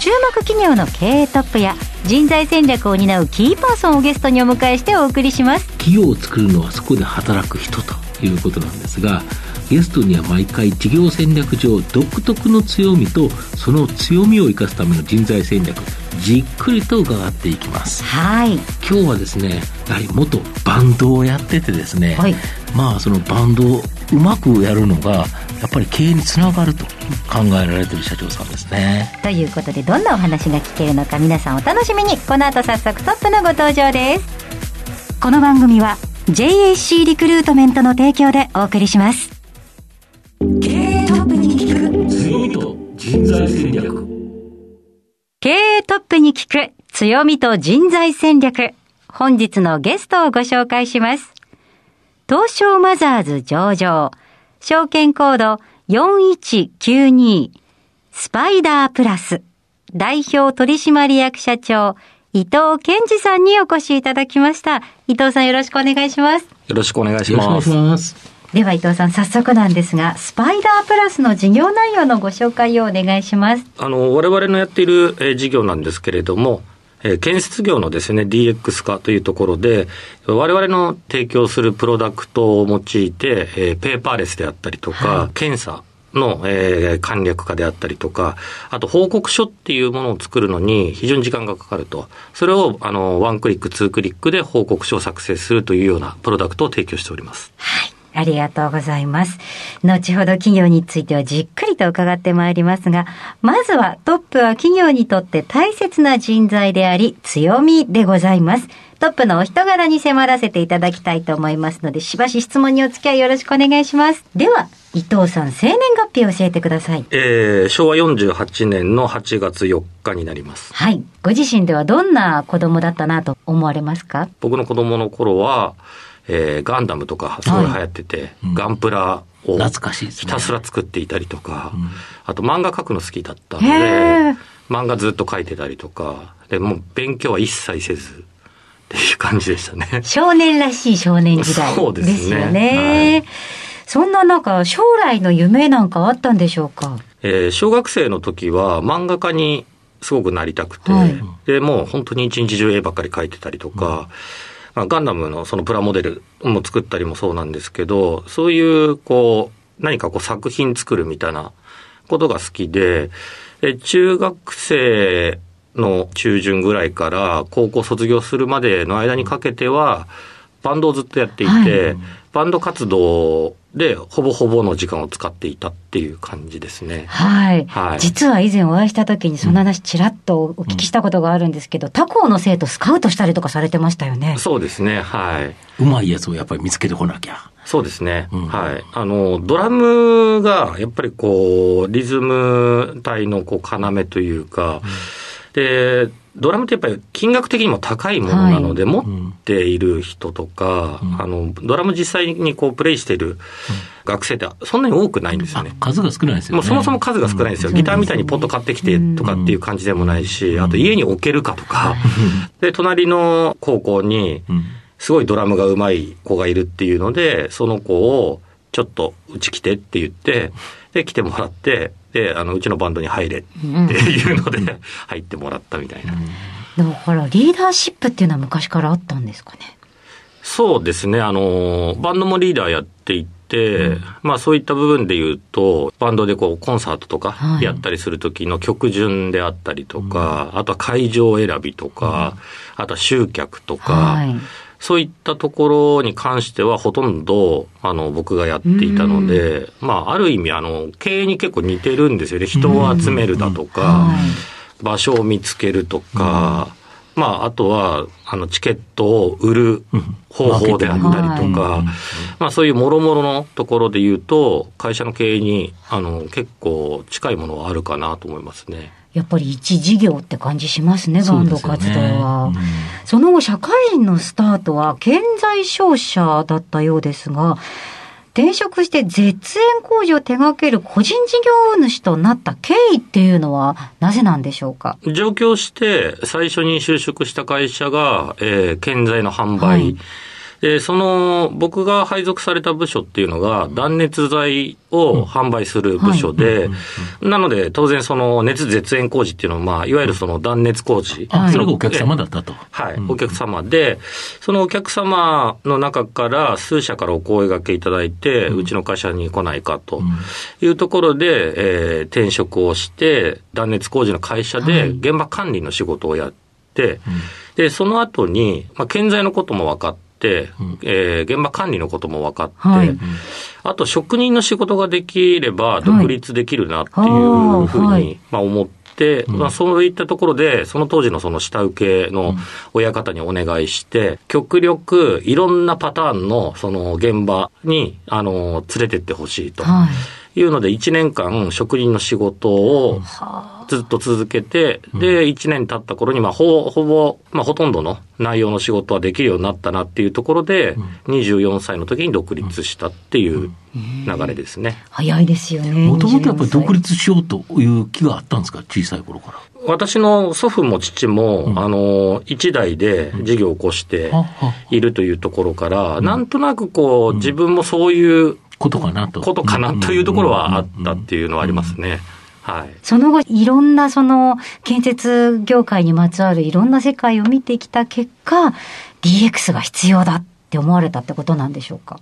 注目企業の経営トップや人材戦略を担うキーパーソンをゲストにお迎えしてお送りします。企業を作るのはそこで働く人ということなんですがゲストには毎回事業戦略上独特の強みとその強みを生かすための人材戦略じっくりと伺っていきます。はい。今日はですねやはり元バンドをやっててですね、はい。まあそのバンドをうまくやるのがやっぱり経営につながると考えられてる社長さんですね。ということでどんなお話が聞けるのか皆さんお楽しみに。この後早速トップのご登場です。この番組は JAC リクルートメントの提供でお送りします人材戦略経営トップに聞く強みと人材戦略本日のゲストをご紹介します東証マザーズ上場証券コード4192スパイダープラス代表取締役社長伊藤健二さんにお越しいただきました。伊藤さんよろしくお願いします。よろしくお願いしよろしくお願いします。では伊藤さん早速なんですが、スパイダープラスの事業内容のご紹介をお願いします。あの、我々のやっている、えー事業なんですけれども、えー建設業のですね、DX 化というところで、我々の提供するプロダクトを用いて、えーペーパーレスであったりとか、検査の、えー簡略化であったりとか、あと報告書っていうものを作るのに非常に時間がかかると。それを、あの、ワンクリック、ツークリックで報告書を作成するというようなプロダクトを提供しております。はい。ありがとうございます。後ほど企業についてはじっくりと伺ってまいりますが、まずはトップは企業にとって大切な人材であり強みでございます。トップのお人柄に迫らせていただきたいと思いますので、しばし質問にお付き合いよろしくお願いします。では、伊藤さん、生年月日を教えてください。えー昭和48年の8月4日になります。はい。ご自身ではどんな子供だったなと思われますか？僕の子供の頃は、えーガンダムとかすごい流行ってて、ガンプラを懐かしいですね。ひたすら作っていたりとか、あと漫画描くの好きだったので、漫画ずっと描いてたりとか、でもう勉強は一切せずっていう感じでしたね。少年らしい少年時代そうでですすね。よね。そんな中、将来の夢なんかあったんでしょうか？えー小学生の時は漫画家にすごくなりたくて、はい。で、もう本当に一日中絵ばっかり描いてたりとか、まあ、ガンダムのそのプラモデルも作ったりもそうなんですけど、そういうこう、何かこう作品作るみたいなことが好きで、え中学生の中旬ぐらいから高校卒業するまでの間にかけては、バンドをずっとやっていて、バンド活動でほぼほぼの時間を使っていたっていう感じですね。はい。はい実は以前お会いした時にその話ちらっとお聞きしたことがあるんですけど、他校の生徒スカウトしたりとかされてましたよね？そうですね、はい。うまいやつをやっぱり見つけてこなきゃそうですね、うんはい。あの、ドラムが、やっぱりこう、リズム体のこう、要というか、で、ドラムってやっぱり金額的にも高いものなので、持っている人とか、あの、ドラム実際にこう、プレイしてる学生ってそんなに多くないんですよあね。数が少ないですよね。もうそもそも数が少ないんですよ。ギターみたいにポッと買ってきてとかっていう感じでもないし、あと家に置けるかとか、で、隣の高校に、うん。すごいドラムが上手い子がいるっていうので、その子をちょっとうち来てって言って、で、来てもらって、で、あの、うちのバンドに入れっていうので、入ってもらったみたいな。だからリーダーシップっていうのは昔からあったんですかね？そうですね、あの、バンドもリーダーやっていて、まあそういった部分で言うと、バンドでこうコンサートとかはいやったりする時の曲順であったりとか、あとは会場選びとか、あとは集客とか、はい。そういったところに関してはほとんど、あの、僕がやっていたので、まあ、ある意味、あの、経営に結構似てるんですよね。人を集めるだとか、は場所を見つけるとか、まあ、あとは、あの、チケットを売る方法であったりとか、まあ、そういう諸々のところで言うと、会社の経営に、あの、結構近いものはあるかなと思いますね。やっぱり一事業って感じしますね、バンド活動は。そ,、うんの後、社会人のスタートは建材商社だったようですが、転職して絶縁工事を手掛ける個人事業主となった経緯っていうのはなぜなんでしょうか？上京して最初に就職した会社が、えー、建材の販売。はいで、その、僕が配属された部署っていうのが、断熱材を販売する部署で、なので、当然その熱絶縁工事っていうのは、まあ、いわゆるその断熱工事。あ、それがお客様だったと。はい、お客様で、そのお客様の中から数社からお声掛けいただいて、うちの会社に来ないかと。いうところで、えー転職をして、断熱工事の会社で現場管理の仕事をやって、で、その後に、まあ、建材のことも分かって、えー現場管理のことも分かって、はい。あと職人の仕事ができれば独立できるなっていうふうはい。に、まあ、思って、まあ、そういったところで、その当時のその下請けの親方にお願いして、極力いろんなパターンのその現場に、あの、連れてってほしいと。はい。いうので、1年間職人の仕事をずっと続けて、で、1年経った頃に、まあ、ほぼ、ほぼ、まあ、ほとんどの内容の仕事はできるようになったなっていうところで、24歳の時に独立したっていう流れですね。早いですよね。もともとやっぱり24歳独立しようという気があったんですか、小さい頃から。私の祖父も父も、あの、一代で事業を起こしているというところから、なんとなくこう、自分もそういうことかなと。ことかなというところはあったっていうのはありますね。はい。その後、いろんなその建設業界にまつわるいろんな世界を見てきた結果、DX が必要だって思われたってことなんでしょうか？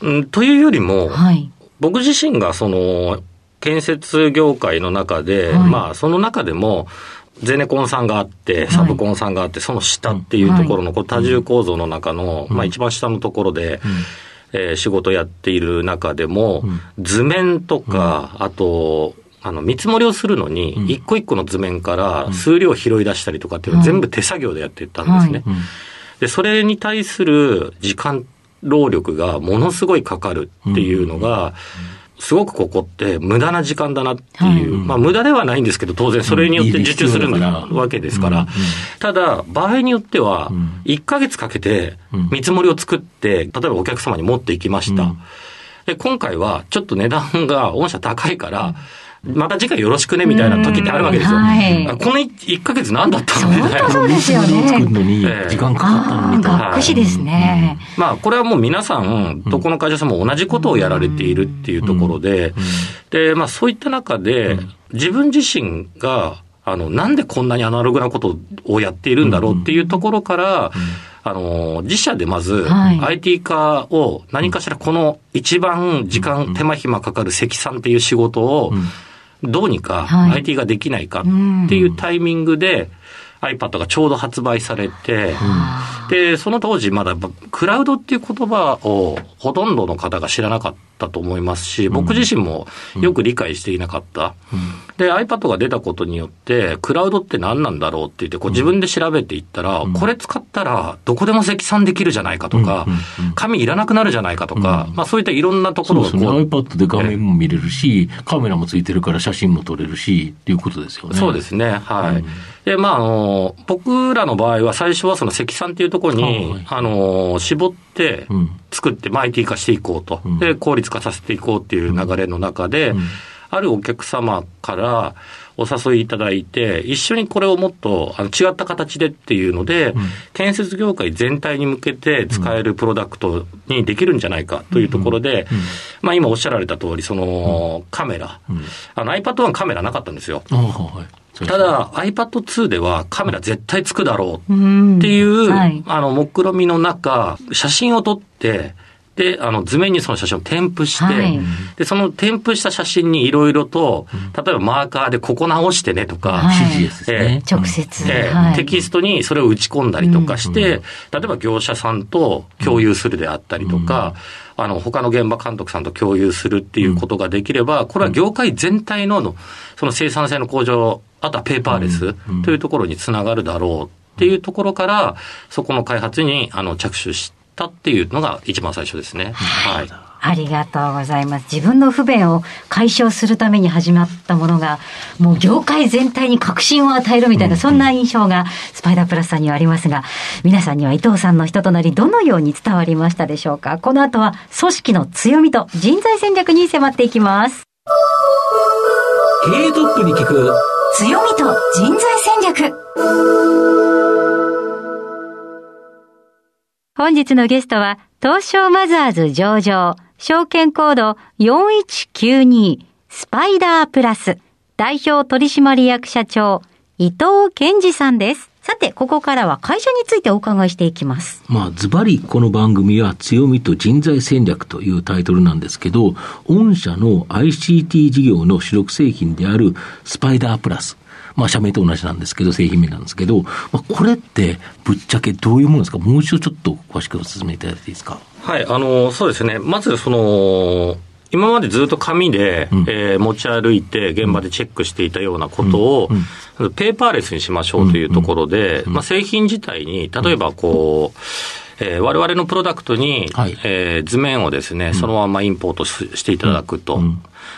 うん、というよりも、はい。僕自身がその、建設業界の中で、はいまあ、その中でも、ゼネコンさんがあって、いサブコンさんがあって、その下っていうところの、こう多重構造の中の、うんまあ一番下のところで、えー仕事やっている中でも、図面とか、あと、あの、見積もりをするのに、ん。一個一個の図面から数量を拾い出したりとかっていうのを全部手作業でやってたんですね。で、それに対する時間、労力がものすごいかかるっていうのが、すごくここって無駄な時間だなっていう、はい。まあ無駄ではないんですけど、当然それによって受注するわけですから。ただ、場合によってはうん、1ヶ月かけてうん。見積もりを作って、例えばお客様に持っていきました。うん。で、今回はちょっと値段が御社高いから、また次回よろしくねみたいな時ってあるわけですよ。うん。はい。あこの1ヶ月何だったのみたいな。そうですよね。作るのに時間かかったのみたいな。がっくしですね。まあ、これはもう皆さん、どこの会社さんも同じことをやられているっていうところで、で、まあ、そういった中で、自分自身が、あの、なんでこんなにアナログなことをやっているんだろうっていうところから、あの、自社でまず、はい。IT 化を何かしらこの一番時間、手間暇かかる積算っていう仕事を、どうにかはい。IT ができないかっていうタイミングで、iPad がちょうど発売されて、で、その当時まだクラウドっていう言葉をほとんどの方が知らなかったと思いますし、僕自身もよく理解していなかった。で、iPad が出たことによって、クラウドって何なんだろうって言って、こう自分で調べていったら、これ使ったらどこでも積算できるじゃないかとか、紙いらなくなるじゃないかとか、まあそういったいろんなところがそうですね。こう、iPad で画面も見れるし、カメラもついてるから写真も撮れるし、っていうことですよね。そうですね。はい。で、まあ、あの、僕らの場合は最初はその積算っていうところに、はいあの、絞ってうん。作って、まあ、IT 化していこうと、うん。で、効率化させていこうっていう流れの中で、ん。あるお客様からお誘いいただいて、一緒にこれをもっとあの違った形でっていうので、建設業界全体に向けて使えるプロダクトにできるんじゃないかというところで、まあ今おっしゃられた通り、そのカメラ、あの iPad 1カメラなかったんですよ。ただ iPad2 ではカメラ絶対つくだろううんっていう、はい。あの、目論みの中、写真を撮って、で、あの、図面にその写真を添付して、はい。で、その添付した写真にいろいろと、例えばマーカーでここ直してねとか、はい。CGS ですね。直接。えーはい。テキストにそれを打ち込んだりとかして、例えば業者さんと共有するであったりとか、あの、他の現場監督さんと共有するっていうことができれば、これは業界全体の、その生産性の向上、あとはペーパーレスというところにつながるだろうっていうところから、そこの開発に、あの、着手したっていうのが一番最初ですね。はい。ありがとうございます。自分の不便を解消するために始まったものが、もう業界全体に革新を与えるみたいな、そんな印象がスパイダープラスさんにはありますが、皆さんには伊藤さんの人となり、どのように伝わりましたでしょうか？この後は、組織の強みと人材戦略に迫っていきます。経営トップに聞く強みと人材戦略。本日のゲストは、東証マザーズ上場、証券コード4192スパイダープラス代表取締役社長伊藤健二さんです。さて、ここからは会社についてお伺いしていきます。まあ、ズバリこの番組は強みと人材戦略というタイトルなんですけど、御社の ICT 事業の主力製品であるスパイダープラス。まあ、社名と同じなんですけど、製品名なんですけど、まあ、これってぶっちゃけどういうものですか？もう一度ちょっと詳しくご説明いただいていいですか？はい、あの、そうですね。まず、その、今までずっと紙で、うん。えー持ち歩いて現場でチェックしていたようなことを、ペーパーレスにしましょうというところで、まあ、製品自体に、例えばこう、えー我々のプロダクトに、はい。えー図面をですね、そのままインポートししていただくと。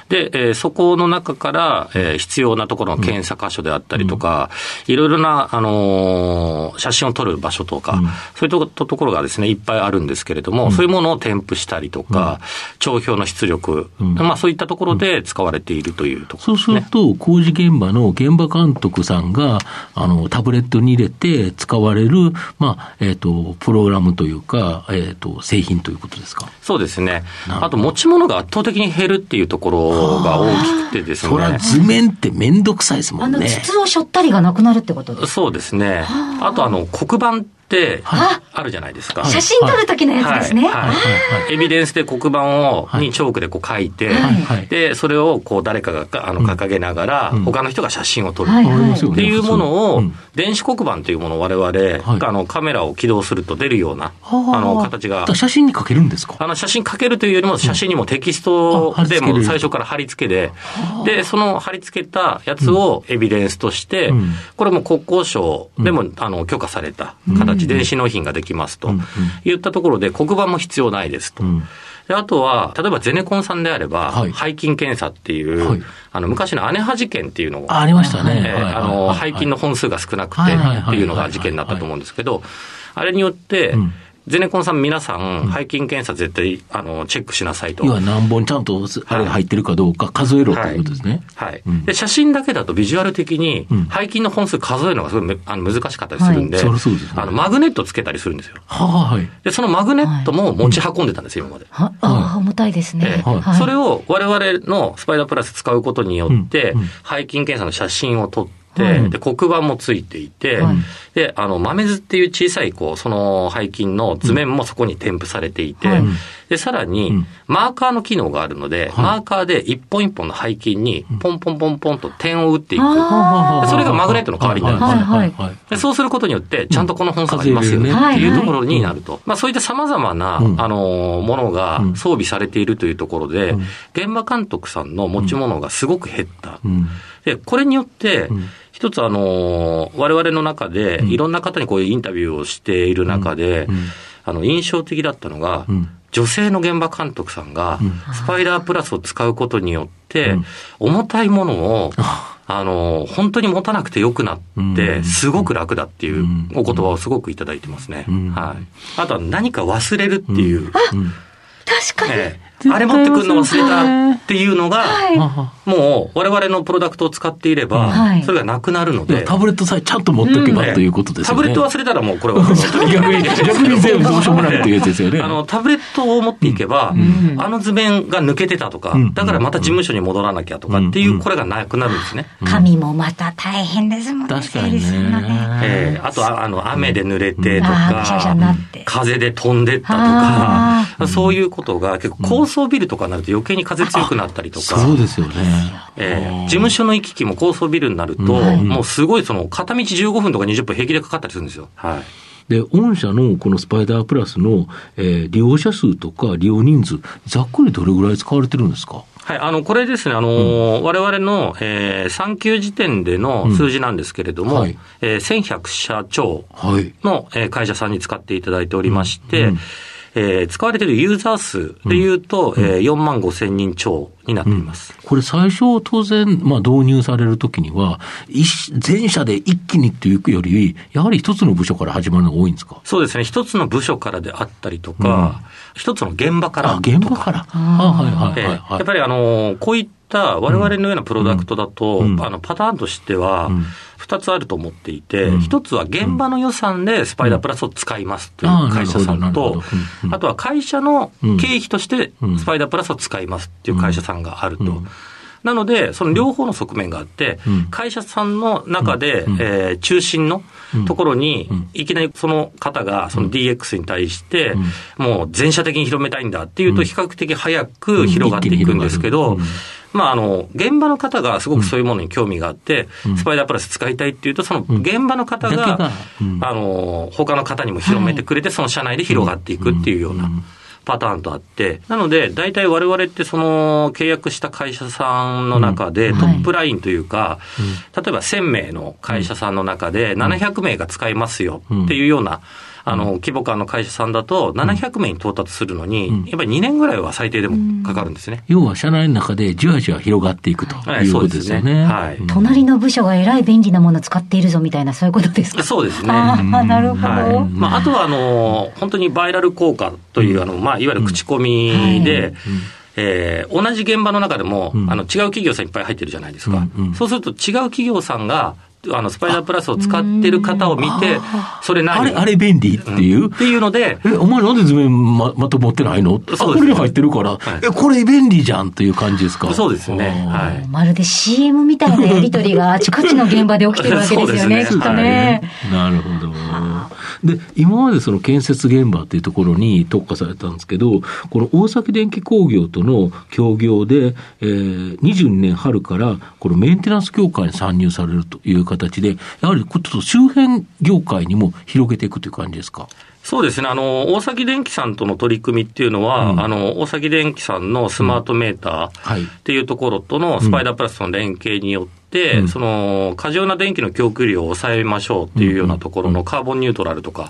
うんで、えーそこの中から、えー必要なところの検査箇所であったりとか、いろいろな、あのー写真を撮る場所とか、うん。そういうとこところがですね、いっぱいあるんですけれども、そういうものを添付したりとか、帳票の出力、うん。まあそういったところで使われているというとこそうろですね。すると、工事現場の現場監督さんが、あの、タブレットに入れて使われる、まあ、えっ、と、プログラムというか、えっ、と、製品ということですか？そうですね。あと持ち物が圧倒的に減るっていうところが大きくてですそれはね。図面ってめんどくさいですもあの、んね。筒を背負ったりがなくなるってことですそうですね。あとあの、黒板ってはあるじゃないですか。写真撮る時のやつですね。はい。はい。エビデンスで黒板を、はい。にチョークでこう書いて、で、それをこう誰かがあの掲げながら、うん。他の人が写真を撮る。っていうものを、うん。電子黒板というものを我々、あのカメラを起動すると出るような、はあ。の形が。写真に描けるんですか？あの写真かけるというよりも、写真にもテキストでも最初から貼り付けで、で、その貼り付けたやつをエビデンスとしてうん、これも国交省でもあの許可された形、電子納品ができますとうんうん。言ったところで、黒板も必要ないですと。う。ん。であとは、例えばゼネコンさんであれば、はい。背筋検査っていう、はい。あの昔の姉派事件っていうのをあありましたね。えーはい。あの、はい。背筋の本数が少なくてっていうのが事件になったと思うんですけど、あれによってうん、ゼネコンさん皆さん、背筋検査絶対、あの、チェックしなさいと。要は何本ちゃんとあれが入ってるかどうか数えろということですね。はいうん。で、写真だけだとビジュアル的にうん、背筋の本数数えるのがすごいめあの難しかったりするんで、はいそうですねあの、マグネットつけたりするんですよ。はい。で、そのマグネットも持ち運んでたんですよ、今まで。はああ、重たいですね。ええはいそれを我々のスパイダープラス使うことによって、背筋検査の写真を撮って、はい。で黒板もついていて、はい。で、あの、豆図っていう小さい、こう、その背筋の図面もそこに添付されていて、はい。で、さらに、うん。マーカーの機能があるので、はい。マーカーで一本一本の背筋に、ポンポンポンポンと点を打っていく。マグネットの代わりになる。んですよはいはいはい。でそうすることによって、ちゃんとこの本数がありますよねうんっていうはいところになると。まあそういった様々な、うん。あの、ものがうん。装備されているというところで、うん。現場監督さんの持ち物がすごく減った。うん。で、これによってうん、一つあの、我々の中で、うん。いろんな方にこういうインタビューをしている中でうん、あの、印象的だったのがうん、女性の現場監督さんがうん、スパイダープラスを使うことによってうん、重たいものを、ああの、本当に持たなくてよくなっうて、んすごく楽だっていううんお言葉をすごくいただいてますね。うんはい。あとは何か忘れるっていう。うん確かに。ええあれ持ってくるの忘れたっていうのが、はい。あもう我々のプロダクトを使っていれば、はいそれがなくなるのあで、タブレットさえちゃんと持っておけばええということですよね。タブレット忘れたらもうこれは逆に、逆に全部どうしようもないっていうやつですよね。あの、タブレットを持っていけば、んあの図面が抜けてたとか、うんだからまた事務所に戻らなきゃとかっていう、これがなくなるんですね。紙もまた大変ですもんね。確かにね。ええあとは、あの、雨で濡れてとか。風で飛んでったとあか、そういうことが結構高層ビルとかになると余計に風強くなったりとか、そうですよね。ええ。事務所の行き来も高層ビルになると、うんもうすごいその片道15分とか20分平気でかかったりするんですよ。はい。で、御社のこのスパイダープラスの、えー利用者数とか利用人数、ざっくりどれぐらい使われてるんですか？はい、あの、これですね、あの、我々の、えー、3級時点での数字なんですけれども、うん。はい。えー1100社超はい。の、えー会社さんに使っていただいておりまして、うんえー、使われているユーザー数でいうと、うん、えー、4万5千人超になっています。うん、これ最初当然、まあ導入されるときには、全社で一気にっていうより、やはり一つの部署から始まるのが多いんですか？そうですね。一つの部署からであったりとか、一、うん、つの現場からあ、現場から。はいはいはい、やっぱりあの、こういった我々のようなプロダクトだと、うん、あのパターンとしては、2つあると思っていて、うん、1つは現場の予算でスパイダープラスを使いますという会社さんと、あとは会社の経費としてスパイダープラスを使いますっていう会社さんがあると。なので、その両方の側面があって、会社さんの中で、えー、中心のところに、いきなりその方がその DX に対して、もう全社的に広めたいんだっていうと、比較的早く広がっていくんですけど、まあ、あの、現場の方がすごくそういうものに興味があって、スパイダープラス使いたいっていうと、その現場の方が、あの、他の方にも広めてくれて、その社内で広がっていくっていうような。パターンとあって、なので、大体我々ってその契約した会社さんの中で、トップラインというか、例えば1000名の会社さんの中で700名が使いますよっていうような、あの、規模感の会社さんだと、700名に到達するのに、やっぱり2年ぐらいは最低でもかかるんですね。要は、社内の中でじわじわ広がっていくとい。うことですよね。はい。隣の部署がえらい便利なものを使っているぞみたいな、そういうことですか？そうですね。ああ、なるほど。はい、まあ、あとは、あの、本当にバイラル効果という、あの、まあ、いわゆる口コミで、えー、同じ現場の中でも、うん、あの違う企業さんいっぱい入ってるじゃないですか、うん。うん、そうすると違う企業さんがあの、スパイダープラスを使ってる方を見て、それ何？あれ、あれ便利っていう、うん、っていうので、え、お前なんで図面ま、まと持ってないの？そうこれに入ってるから、はい、え、これ便利じゃんっていう感じですか？そうですね。はい。まるで CM みたいなやりとりがあちこちの現場で起きてるわけですよね、ね。きっとね、はい。なるほど。で、今までその建設現場っていうところに特化されたんですけど、この大崎電気工業との協業で、えー、22年春から、このメンテナンス協会に参入されるという形で、やはりちょっと周辺業界にも広げていくという感じですか？そうですね。あの、大崎電機さんとの取り組みっていうのは、うん、あの、大崎電機さんのスマートメーターっていうところとのスパイダープラスの連携によって、うん、その過剰な電気の供給量を抑えましょうっていうようなところのカーボンニュートラルとか、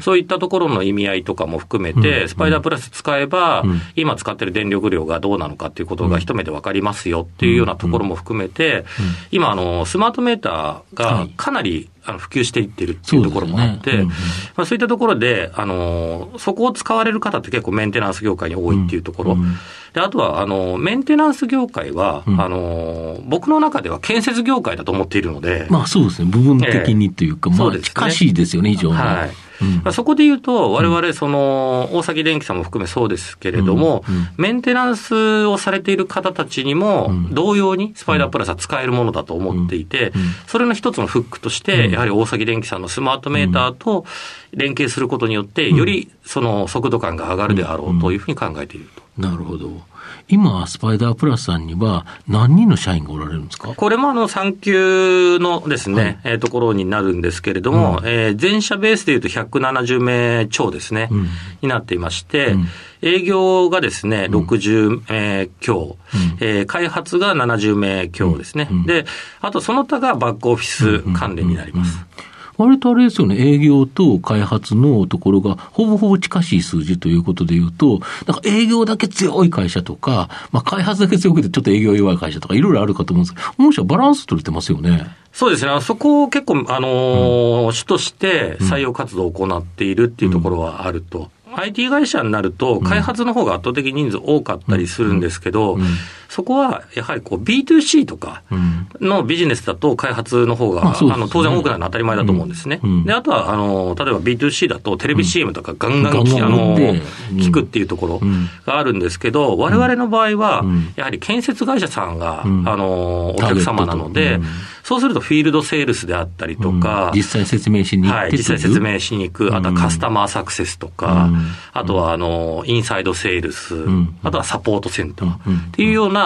そういったところの意味合いとかも含めて、スパイダープラス使えば、今使ってる電力量がどうなのかっていうことが一目で分かりますよっていうようなところも含めて、今あの、スマートメーターがかなりあの普及していってるっていうところもあって、そう、ね。うんうん、まあ、そういったところで、あの、そこを使われる方って結構メンテナンス業界に多いっていうところ。うんうん、であとは、あの、メンテナンス業界は、うん、あの、僕の中では建設業界だと思っているので。まあそうですね。部分的にというか、えー、まあ近しいですよね、非常に。はい。うん、そこで言うと、われわれ、その、大崎電機さんも含めそうですけれども、うん。うん、メンテナンスをされている方たちにも、同様にスパイダープラスは使えるものだと思っていて、それの一つのフックとして、やはり大崎電機さんのスマートメーターと連携することによって、よりその速度感が上がるであろうというふうに考えていると。なるほど。今、スパイダープラスさんには何人の社員がおられるんですか？これもあの産休のですね、はい、えー、ところになるんですけれども、うん、えー、全社ベースでいうと170名超ですね、うん、になっていまして、うん、営業がですね、60名強、うん、えー、開発が70名強ですね、で、あとその他がバックオフィス関連になります。割とあれですよね、営業と開発のところがほぼほぼ近しい数字ということでいうと、なんか営業だけ強い会社とか、まあ、開発だけ強くてちょっと営業弱い会社とかいろいろあるかと思うんですけど、もしはバランス取れてますよね。そうですね。そこを結構、あのーうん、主として採用活動を行っているっていうところはあると。IT 会社になると、開発の方が圧倒的に人数多かったりするんですけど、そこはやはりこう B2C とかのビジネスだと開発の方が、あの当然多くなるのは当たり前だと思うんですね。で、あとは、あの、例えば B2C だとテレビ CM とかガンガン、あの、聞くっていうところがあるんですけど、我々の場合は、やはり建設会社さんが、あの、お客様なので、そうするとフィールドセールスであったりとか、うん、実際説明しに行はい、実際説明しに行く、あとはカスタマーサクセスとか、うん、あとはあのインサイドセールス、うん、あとはサポートセンターっていうような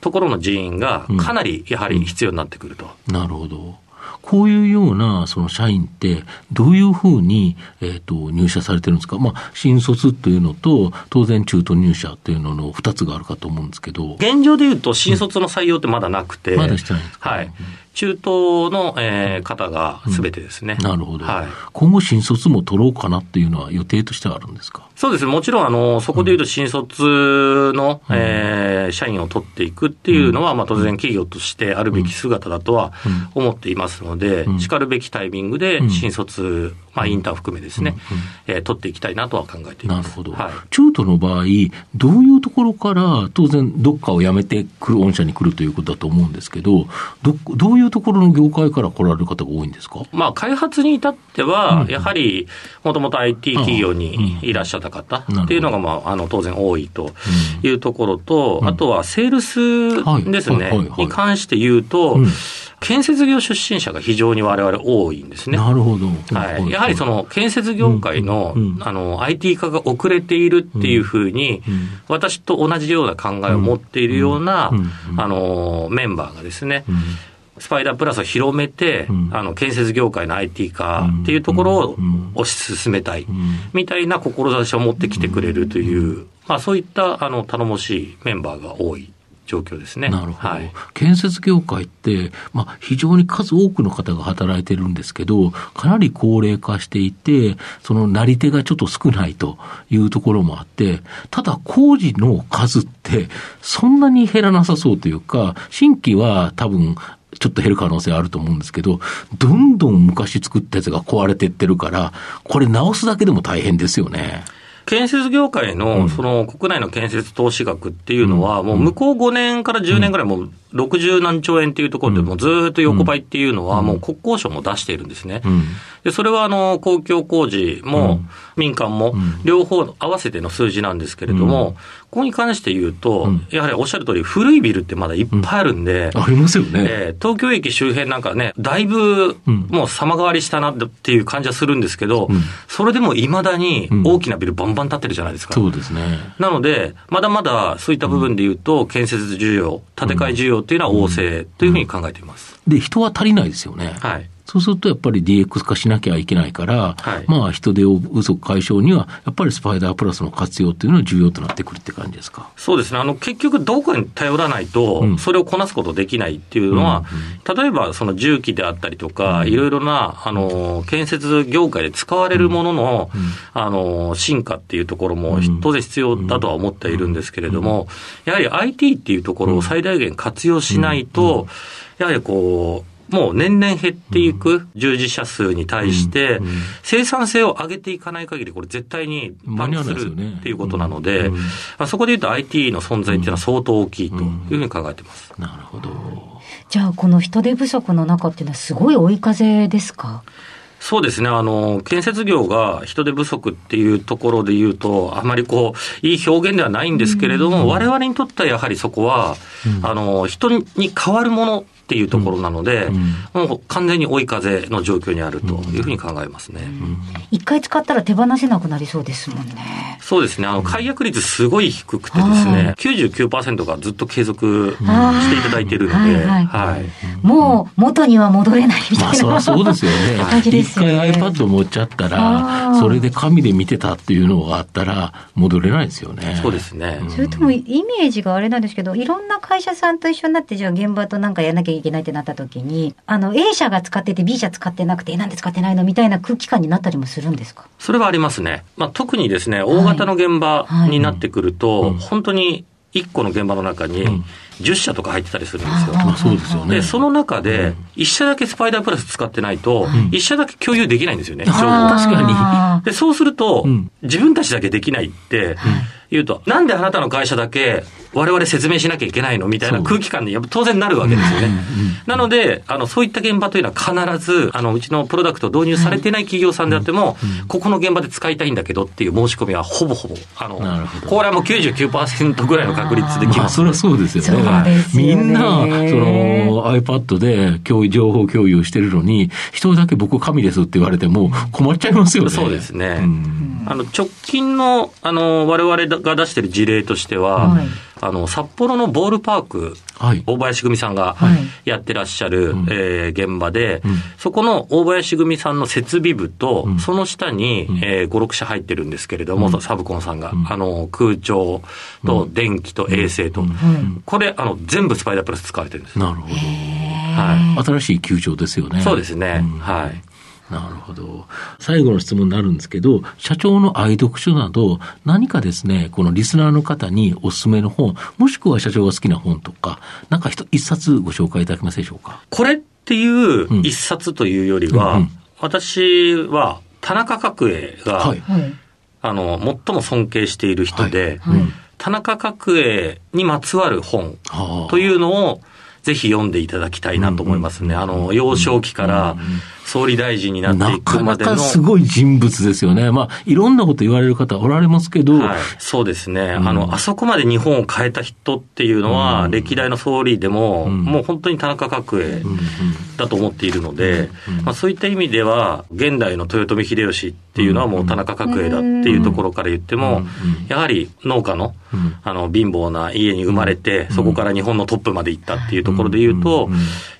ところの人員がかなりやはり必要になってくると。なるほど。こういうようなその社員って、どういうふうに、えっ、ー、と、入社されてるんですか？まあ、新卒というのと、当然中途入社というのの2つがあるかと思うんですけど。現状でいうと、新卒の採用ってまだなくて。まだしてないんですか、はい。中東の、えー、方がすべてですね、うん、なるほど、はい、今後、新卒も取ろうかなっていうのは予定としてはあるんですか？そうですね、もちろんあのそこでいうと、新卒の、うん、えー、社員を取っていくっていうのは、うん、まあ、当然、企業としてあるべき姿だとは思っていますので、しかるべきタイミングで新卒、まあ、インター含めですね、うん、えー、取っていきたいなとは考えています。なるほど、はい、中途の場合、どういうところから、当然、どっかを辞めてくる、御社に来るということだと思うんですけど、どどういうところの業界から来られる方が多いんですか、まあ、開発に至っては、やはり、もともと IT 企業にいらっしゃった方っていうのが、まあ、あの当然多いというところと、あとはセールスですね、に関して言うと、建設業出身者が非常にわれわれ多いんですね。なるほど。はい。やはりその建設業界の、あの、IT 化が遅れているっていうふうに、私と同じような考えを持っているような、あの、メンバーがですね、スパイダープラスを広めて、うん、あの建設業界の IT 化っていうところを推し進めたい、みたいな志を持ってきてくれるという、まあ、そういったあの頼もしいメンバーが多い状況ですね。なるほど。はい、建設業界って、まあ、非常に数多くの方が働いてるんですけど、かなり高齢化していて、そのなり手がちょっと少ないというところもあって、ただ工事の数ってそんなに減らなさそうというか、新規は多分ちょっと減る可能性あると思うんですけど、どんどん昔作ったやつが壊れてってるから、これ直すだけでも大変ですよね。建設業界のその国内の建設投資額っていうのは、もう向こう5年から10年ぐらい、もう60何兆円っていうところで、もうずっと横ばいっていうのは、もう国交省も出しているんですね。でそれはあの公共工事も民間も両方合わせての数字なんですけれども、ここに関して言うと、やはりおっしゃる通り、古いビルってまだいっぱいあるんで、ありますよね、えー、東京駅周辺なんかね、だいぶもう様変わりしたなっていう感じはするんですけど、それでもいまだに大きなビル、バンバン建ってるじゃないですか。そうですね。なので、まだまだそういった部分で言うと、建設需要、建て替え需要っていうのは旺盛というふうに考えています。で、人は足りないですよね。はい。そうするとやっぱり DX 化しなきゃいけないから、はい、まあ人手不足解消には、やっぱりスパイダープラスの活用っていうのは重要となってくるって感じですか？そうですね、あの結局、どこに頼らないと、それをこなすことできないっていうのは、うん、例えばその重機であったりとか、いろいろなあの建設業界で使われるものの,、あの進化っていうところも当然必要だとは思っているんですけれども、やはり IT っていうところを最大限活用しないと、やはりこう、もう年々減っていく従事者数に対して、生産性を上げていかない限り、これ絶対にパンクするっていうことなので、そこでいうと IT の存在っていうのは相当大きいというふうに考えてます。なるほど。じゃあ、この人手不足の中っていうのはすごい追い風ですか？そうですね。あの、建設業が人手不足っていうところで言うと、あまりこう、いい表現ではないんですけれども、われわれにとってはやはりそこは、うん、あの、人に変わるものっていうところなので、うん、もう完全に追い風の状況にあるというふうに考えますね。一、回使ったら手放せなくなりそうですもんね。そうですね。あの、解約率すごい低くてですね、99%がずっと継続していただいているので、はい、はい、もう元には戻れないみたいな。まあ、そりゃそう ですよね。一回 iPad 持っちゃったら、それで紙で見てたっていうのがあったら、戻れないですよね。そうですね。それともイメージがあれなんですけど、いろんな会社さんと一緒になって、じゃあ現場となんかやらなきゃいけないってなった時に、あの、A 社が使ってて B 社使ってなくて、なんで使ってないの？みたいな空気感になったりもするんですか？それはありますね。まあ、特にですね、大型の現場になってくると、はい。はい、本当に1個の現場の中に、10社とか入ってたりするんですよ。まあ、そうですよね。で、その中で、1社だけスパイダープラス使ってないと、1社だけ共有できないんですよね、情報。確かに。で、そうすると、自分たちだけできないって、言うと、なんであなたの会社だけ我々説明しなきゃいけないのみたいな空気感に当然なるわけですよね。なので、あの、そういった現場というのは必ず、あの、うちのプロダクト導入されてない企業さんであっても、ここの現場で使いたいんだけどっていう申し込みはほぼほぼ、あの、これはもう99%ぐらいの確率できます。それはそうですよね。みんな、その iPad で情報共有してるのに、一人だけ僕神ですって言われても困っちゃいますよね。そうですね。あの、直近の、あの、我々が出してる事例としては、あの、札幌のボールパーク、はい。大林組さんがはい。やってらっしゃる、うん。えー現場で、うん。そこの大林組さんの設備部と、うん。その下に、うん。えー5、6社入ってるんですけれども、うん。サブコンさんが、うん。あの、空調と電気と衛生と、これ、あの、全部スパイダープラス使われてるんです。なるほど。は新しい球場ですよね。そうですね。うん。はい。なるほど。最後の質問になるんですけど、社長の愛読書など、何かですね、このリスナーの方におすすめの本、もしくは社長が好きな本とか、なんか一一冊ご紹介いただけますでしょうか？これっていう一冊というよりは、うんうん私は田中角栄が、はい。はい。あの、最も尊敬している人で、はいうん田中角栄にまつわる本はあというのを、ぜひ読んでいただきたいなと思いますね。うんあの、幼少期から総理大臣になってないかなくまでの。かすごい人物ですよね。まあ、いろんなこと言われる方おられますけど、はい、そうですね、うん。あの、あそこまで日本を変えた人っていうのは、うん。歴代の総理でも、うん。もう本当に田中角栄だと思っているので、うんまあ、そういった意味では、現代の豊臣秀吉っていうのはもう田中角栄だっていうところから言っても、うんやはり農家のうん。あの貧乏な家に生まれて、うん。そこから日本のトップまで行ったっていうところで言うと、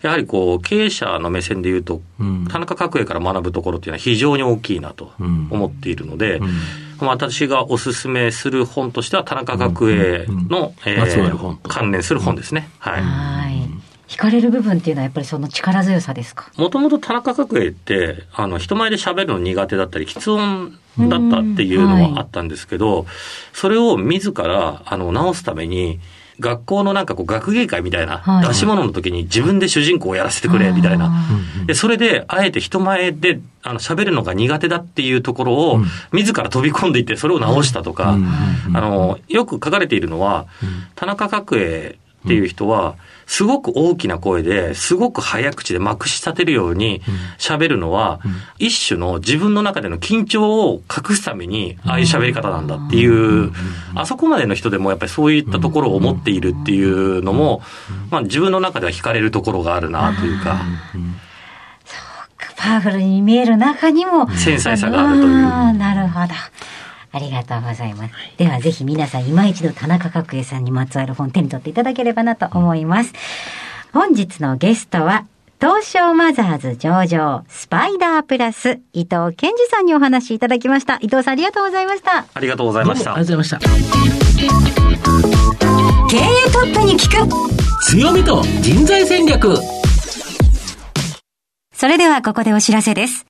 やはりこう経営者の目線で言うと、うん田中角栄から学ぶところっていうのは非常に大きいなとうん。思っているので、うん。私がおすすめする本としては、田中角栄の、関連する本ですね。はい。はい。惹かれる部分っていうのはやっぱりその力強さですか？もともと田中角栄って、あの、人前で喋るの苦手だったり、喫音だったっていうのはあったんですけど、それを自ら、あの、直すために、学校のなんかこう学芸会みたいなはい。出し物の時に自分で主人公をやらせてくれみたいな。で、それで、あえて人前で、あの、喋るのが苦手だっていうところをうん、自ら飛び込んでいって、それを直したとか、あの、よく書かれているのは、うん。田中角栄っていう人は、すごく大きな声で、すごく早口でまくし立てるように喋るのは、うん。一種の自分の中での緊張を隠すために、ああいう喋り方なんだっていう、あそこまでの人でもやっぱりそういったところを持っているっていうのも、まあ自分の中では惹かれるところがあるなというか、パワフルに見える中にも、繊細さがあるという。なるほど。ありがとうございます。ではぜひ皆さん今一度田中角栄さんにまつわる本手に取っていただければなと思います。本日のゲストは、東証マザーズ上場、スパイダープラス、伊藤健二さんにお話しいただきました。伊藤さんありがとうございました。ありがとうございましたあり。がとうございました。経営トップに聞く強みと人材戦略。それではここでお知らせです。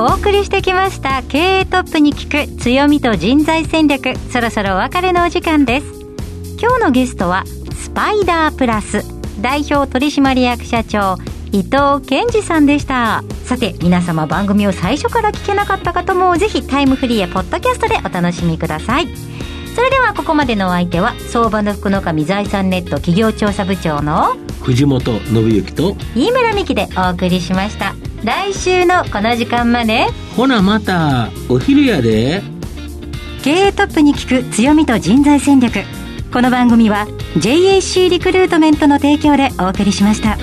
お送りしてきました経営トップに聞く強みと人材戦略。そろそろお別れのお時間です。今日のゲストはスパイダープラス代表取締役社長伊藤健二さんでした。さて皆様番組を最初から聞けなかった方もぜひタイムフリーやポッドキャストでお楽しみください。それではここまでのお相手は相場の福の神財産ネット企業調査部長の藤本信之と、飯村美希でお送りしました来週のこの時間までほなまた、お昼やで。経営トップに聞く強みと人材戦略この番組は JAC リクルートメントの提供でお送りしました。